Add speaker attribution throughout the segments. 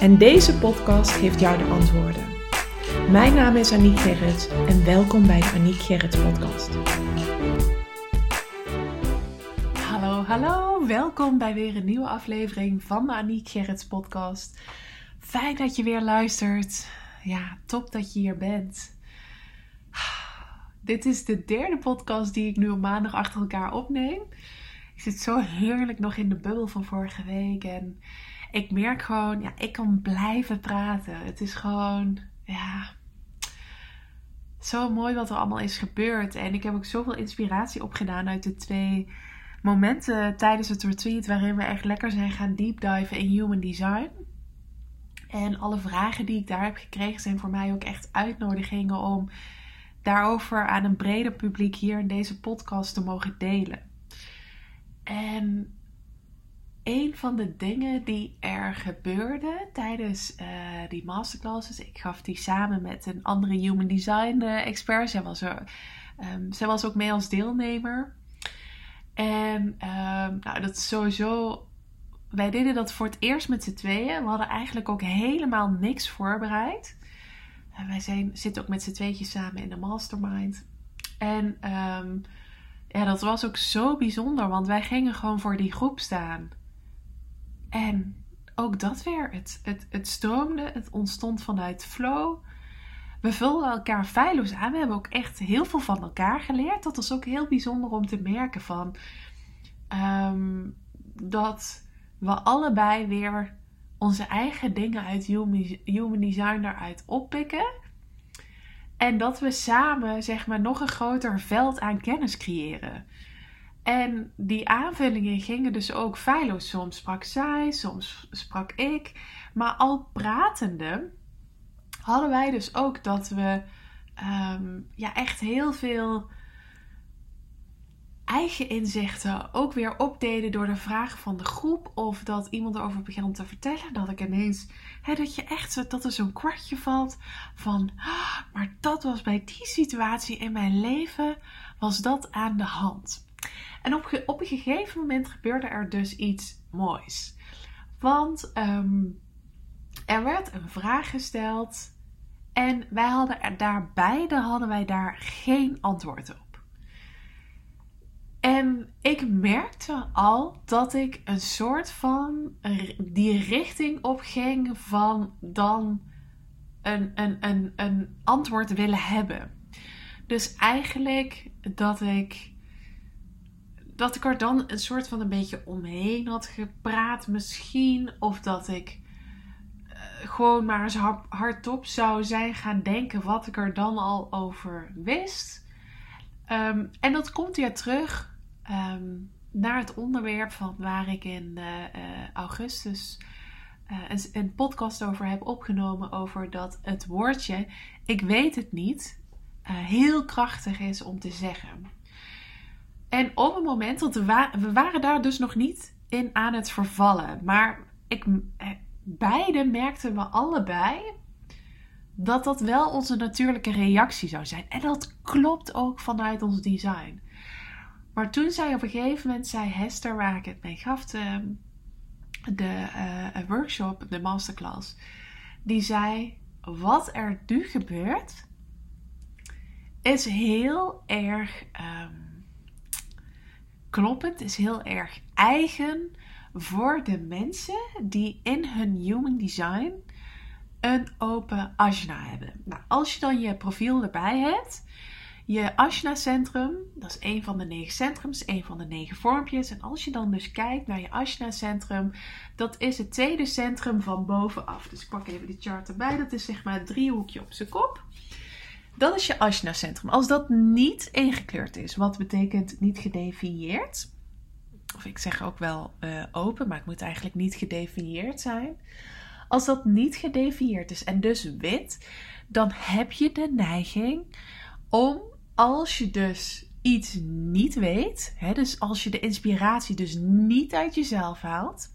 Speaker 1: En deze podcast geeft jou de antwoorden. Mijn naam is Aniek Gerrits en welkom bij de Aniek Gerrits podcast. Hallo, hallo. Welkom bij weer een nieuwe aflevering van de Aniek Gerrits podcast. Fijn dat je weer luistert. Ja, top dat je hier bent. Dit is de derde podcast die ik nu op maandag achter elkaar opneem. Ik zit zo heerlijk nog in de bubbel van vorige week en ik merk gewoon, ja, ik kan blijven praten. Het is gewoon, ja, zo mooi wat er allemaal is gebeurd. En ik heb ook zoveel inspiratie opgedaan uit de twee momenten tijdens het retreat waarin we echt lekker zijn gaan deepdiven in human design. En alle vragen die ik daar heb gekregen zijn voor mij ook echt uitnodigingen om daarover aan een breder publiek hier in deze podcast te mogen delen. En een van de dingen die er gebeurde tijdens uh, die masterclasses, ik gaf die samen met een andere human design uh, expert. Zij was, um, zij was ook mee als deelnemer. En um, nou, dat is sowieso. Wij deden dat voor het eerst met z'n tweeën. We hadden eigenlijk ook helemaal niks voorbereid. Uh, wij zijn, zitten ook met z'n tweetjes samen in de mastermind. En um, ja, dat was ook zo bijzonder, want wij gingen gewoon voor die groep staan. En ook dat weer, het, het, het stroomde, het ontstond vanuit flow. We vulden elkaar feilloos aan. We hebben ook echt heel veel van elkaar geleerd. Dat was ook heel bijzonder om te merken van um, dat we allebei weer onze eigen dingen uit human design eruit oppikken. En dat we samen zeg maar nog een groter veld aan kennis creëren. En die aanvullingen gingen dus ook feilloos. Soms sprak zij, soms sprak ik. Maar al pratende hadden wij dus ook dat we um, ja, echt heel veel eigen inzichten ook weer opdeden door de vragen van de groep. Of dat iemand erover begon te vertellen. Dat ik ineens, hè, dat je echt, dat er zo'n kwartje valt van, ah, maar dat was bij die situatie in mijn leven, was dat aan de hand. En op, een gegeven moment gebeurde er dus iets moois. Want um, er werd een vraag gesteld en wij hadden er daar beide hadden wij daar geen antwoord op. En ik merkte al dat ik een soort van die richting op ging van dan een, een, een, een antwoord willen hebben. Dus eigenlijk dat ik dat ik er dan een soort van een beetje omheen had gepraat misschien. Of dat ik uh, gewoon maar eens hardop zou zijn gaan denken wat ik er dan al over wist. Um, en dat komt weer terug um, naar het onderwerp van waar ik in uh, uh, augustus een, een podcast over heb opgenomen. Over dat het woordje ik weet het niet heel krachtig is om te zeggen. En op het moment, want we, waren daar dus nog niet in aan het vervallen. Maar ik, eh, beide merkten we allebei dat dat wel onze natuurlijke reactie zou zijn. En dat klopt ook vanuit ons design. Maar toen zei op een gegeven moment, zei Hester, waar ik het mee gaf, de, de uh, workshop, de masterclass, die zei, wat er nu gebeurt, is heel erg um, kloppend, is heel erg eigen voor de mensen die in hun human design een open ashna hebben. Nou, als je dan je profiel erbij hebt, je ashna centrum, dat is een van de negen centrums, een van de negen vormpjes. En als je dan dus kijkt naar je ashna centrum, dat is het tweede centrum van bovenaf. Dus ik pak even die chart erbij, dat is zeg maar het driehoekje op zijn kop. Dat is je Ashna-centrum. Als dat niet ingekleurd is, wat betekent niet gedefinieerd, of ik zeg ook wel uh, open, maar het moet eigenlijk niet gedefinieerd zijn. Als dat niet gedefieerd is en dus wit, dan heb je de neiging om, als je dus iets niet weet, hè, dus als je de inspiratie dus niet uit jezelf haalt,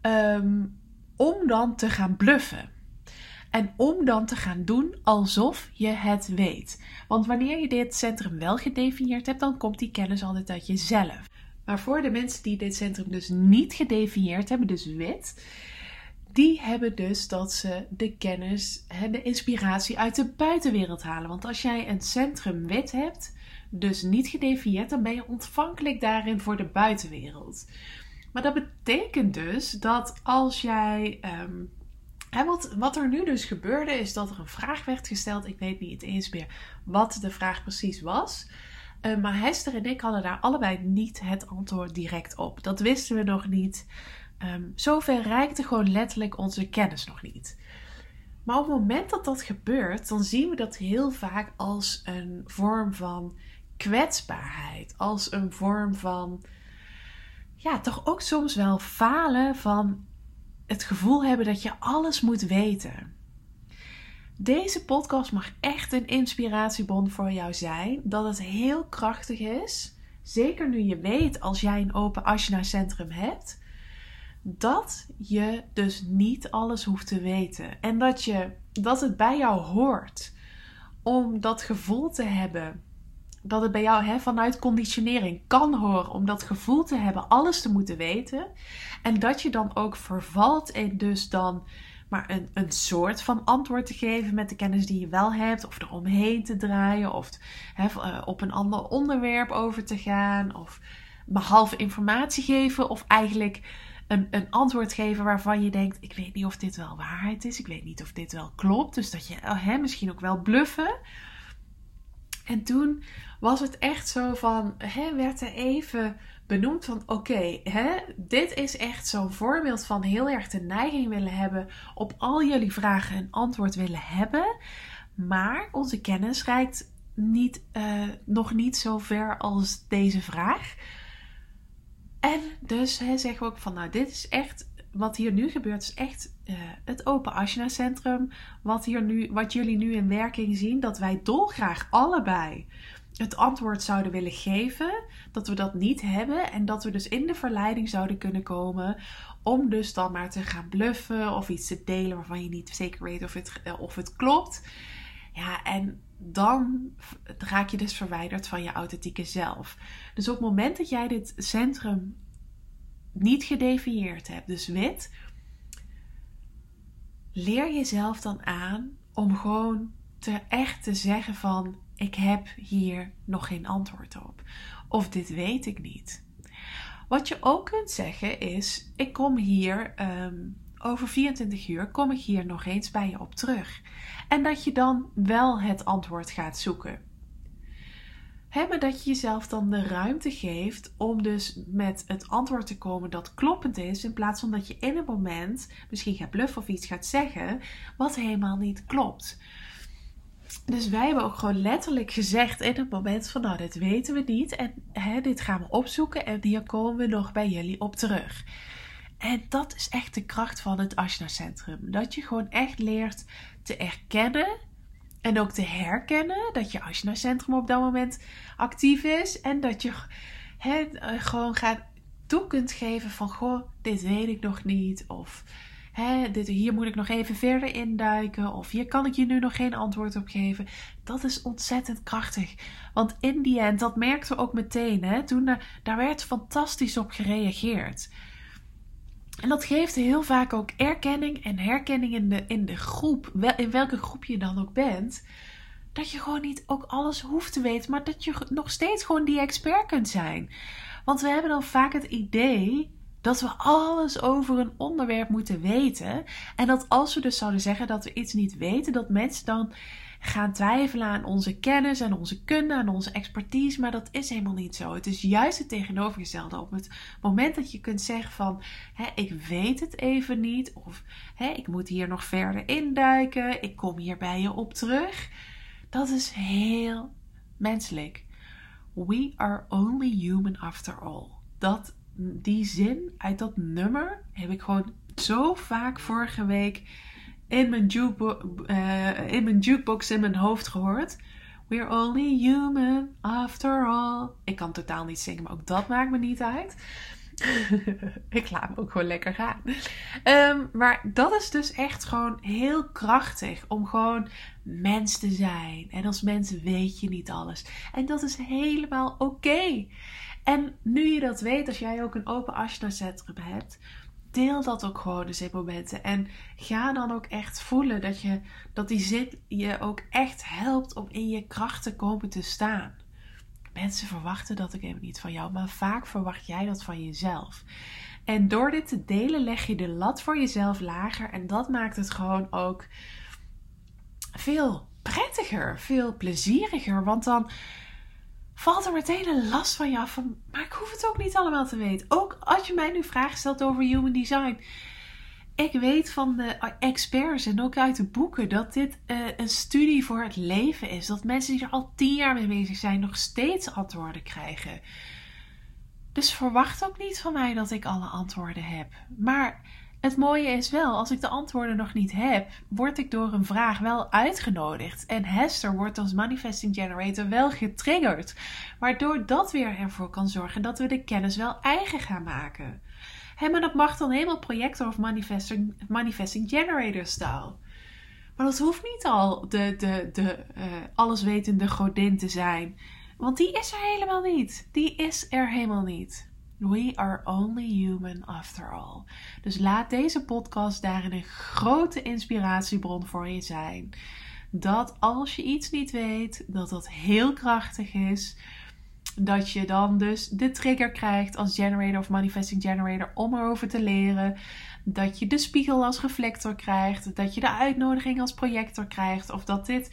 Speaker 1: ehm, om dan te gaan bluffen. En om dan te gaan doen alsof je het weet. Want wanneer je dit centrum wel gedefinieerd hebt, dan komt die kennis altijd uit jezelf. Maar voor de mensen die dit centrum dus niet gedefinieerd hebben, dus wit, die hebben dus dat ze de kennis en de inspiratie uit de buitenwereld halen. Want als jij een centrum wit hebt, dus niet gedefinieerd, dan ben je ontvankelijk daarin voor de buitenwereld. Maar dat betekent dus dat als jij ehm, wat, er nu dus gebeurde is dat er een vraag werd gesteld. Ik weet niet eens meer wat de vraag precies was. Uh, maar Hester en ik hadden daar allebei niet het antwoord direct op. Dat wisten we nog niet. Um, zover reikte gewoon letterlijk onze kennis nog niet. Maar op het moment dat dat gebeurt, dan zien we dat heel vaak als een vorm van kwetsbaarheid. Als een vorm van, ja, toch ook soms wel falen van het gevoel hebben dat je alles moet weten. Deze podcast mag echt een inspiratiebron voor jou zijn. Dat het heel krachtig is. Zeker nu je weet als jij een open Ashna centrum hebt. Dat je dus niet alles hoeft te weten. En dat, je, dat het bij jou hoort om dat gevoel te hebben dat het bij jou hè, vanuit conditionering kan horen om dat gevoel te hebben, alles te moeten weten. En dat je dan ook vervalt in dus dan maar een, een soort van antwoord te geven met de kennis die je wel hebt, of eromheen te draaien, of hè, eh, op een ander onderwerp over te gaan, of behalve informatie geven, of eigenlijk een, een antwoord geven waarvan je denkt: ik weet niet of dit wel waarheid is, ik weet niet of dit wel klopt. Dus dat je oh, hè, misschien ook wel bluffen. En toen was het echt zo van, hè, werd er even benoemd van oké, hè, dit is echt zo'n voorbeeld van heel erg de neiging willen hebben op al jullie vragen een antwoord willen hebben. Maar onze kennis reikt niet, uh, nog niet zo ver als deze vraag. En dus hè, zeggen we ook van nou, dit is echt wat hier nu gebeurt is echt uh, het Open Ashna Centrum. Wat, hier nu, wat jullie nu in werking zien. Dat wij dolgraag allebei het antwoord zouden willen geven. Dat we dat niet hebben. En dat we dus in de verleiding zouden kunnen komen. Om dus dan maar te gaan bluffen. Of iets te delen waarvan je niet zeker weet of het, eh, of het klopt. Ja, en dan raak je dus verwijderd van je authentieke zelf. Dus op het moment dat jij dit centrum niet gedefinieerd hebt, dus wit, leer jezelf dan aan om gewoon te echt te zeggen van ik heb hier nog geen antwoord op. Of dit weet ik niet. Wat je ook kunt zeggen is: ik kom hier ehm, over 24 uur, kom ik hier nog eens bij je op terug. En dat je dan wel het antwoord gaat zoeken. He, maar dat je jezelf dan de ruimte geeft om dus met het antwoord te komen dat kloppend is, in plaats van dat je in een moment misschien gaat bluffen of iets gaat zeggen wat helemaal niet klopt. Dus wij hebben ook gewoon letterlijk gezegd in het moment van nou, dit weten we niet en hè, dit gaan we opzoeken en hier komen we nog bij jullie op terug. En dat is echt de kracht van het Ashna Centrum. Dat je gewoon echt leert te erkennen en ook te herkennen dat je Ashna Centrum op dat moment actief is. En dat je eh, gewoon gaat toe kunt geven van goh, dit weet ik nog niet. Of hè, dit, hier moet ik nog even verder induiken. Of hier kan ik je nu nog geen antwoord op geven. Dat is ontzettend krachtig. Want in die end, dat merkten we ook meteen. Hè, toen daar werd fantastisch op gereageerd. En dat geeft heel vaak ook erkenning en herkenning in de, in de groep, in welke groep je dan ook bent. Dat je gewoon niet ook alles hoeft te weten, maar dat je nog steeds gewoon die expert kunt zijn. Want we hebben dan vaak het idee dat we alles over een onderwerp moeten weten. En dat als we dus zouden zeggen dat we iets niet weten, dat mensen dan gaan twijfelen aan onze kennis en onze kunde en onze expertise, maar dat is helemaal niet zo. Het is juist het tegenovergestelde. Op het moment dat je kunt zeggen van, hè, ik weet het even niet, of hè, ik moet hier nog verder induiken, ik kom hier bij je op terug, dat is heel menselijk. We are only human after all. Dat die zin uit dat nummer heb ik gewoon zo vaak vorige week in mijn, jukebo uh, in mijn jukebox in mijn hoofd gehoord. We're only human after all. Ik kan totaal niet zingen, maar ook dat maakt me niet uit. ik laat me ook gewoon lekker gaan. Um, maar dat is dus echt gewoon heel krachtig om gewoon mens te zijn. En als mens weet je niet alles. En dat is helemaal oké. En nu je dat weet, als jij ook een open Ashna centrum hebt, deel dat ook gewoon eens in momenten. En ga dan ook echt voelen dat, je, dat die zin je ook echt helpt om in je kracht te komen te staan. Mensen verwachten dat ik even niet van jou, maar vaak verwacht jij dat van jezelf. En door dit te delen leg je de lat voor jezelf lager en dat maakt het gewoon ook veel prettiger, veel plezieriger. Want dan valt er meteen een last van je af. Van, maar ik hoef het ook niet allemaal te weten. Ook als je mij nu vragen stelt over human design. Ik weet van de experts en ook uit de boeken dat dit uh, een studie voor het leven is. Dat mensen die er al tien jaar mee bezig zijn nog steeds antwoorden krijgen. Dus verwacht ook niet van mij dat ik alle antwoorden heb. Maar het mooie is wel, als ik de antwoorden nog niet heb, word ik door een vraag wel uitgenodigd. En Hester wordt als manifesting generator wel getriggerd. Waardoor dat weer ervoor kan zorgen dat we de kennis wel eigen gaan maken. Hè, maar dat mag dan helemaal projector of manifesting, manifesting generator style. Maar dat hoeft niet al de, de, de uh, alleswetende godin te zijn. Want die is er helemaal niet. Die is er helemaal niet. We are only human after all. Dus laat deze podcast daarin een grote inspiratiebron voor je zijn. Dat als je iets niet weet, dat dat heel krachtig is. Dat je dan dus de trigger krijgt als generator of manifesting generator om erover te leren. Dat je de spiegel als reflector krijgt. Dat je de uitnodiging als projector krijgt. Of dat dit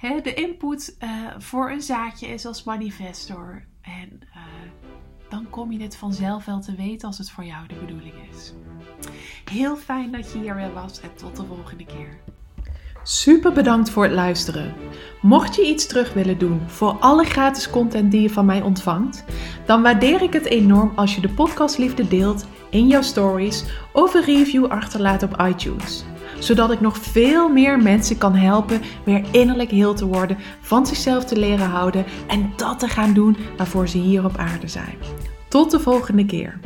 Speaker 1: de input uh, voor een zaadje is als manifestor. En uh, dan kom je het vanzelf wel te weten als het voor jou de bedoeling is. Heel fijn dat je hier weer was en tot de volgende keer. Super bedankt voor het luisteren. Mocht je iets terug willen doen voor alle gratis content die je van mij ontvangt, dan waardeer ik het enorm als je de podcastliefde deelt in jouw stories of een review achterlaat op iTunes zodat ik nog veel meer mensen kan helpen weer innerlijk heel te worden, van zichzelf te leren houden en dat te gaan doen waarvoor ze hier op aarde zijn. Tot de volgende keer.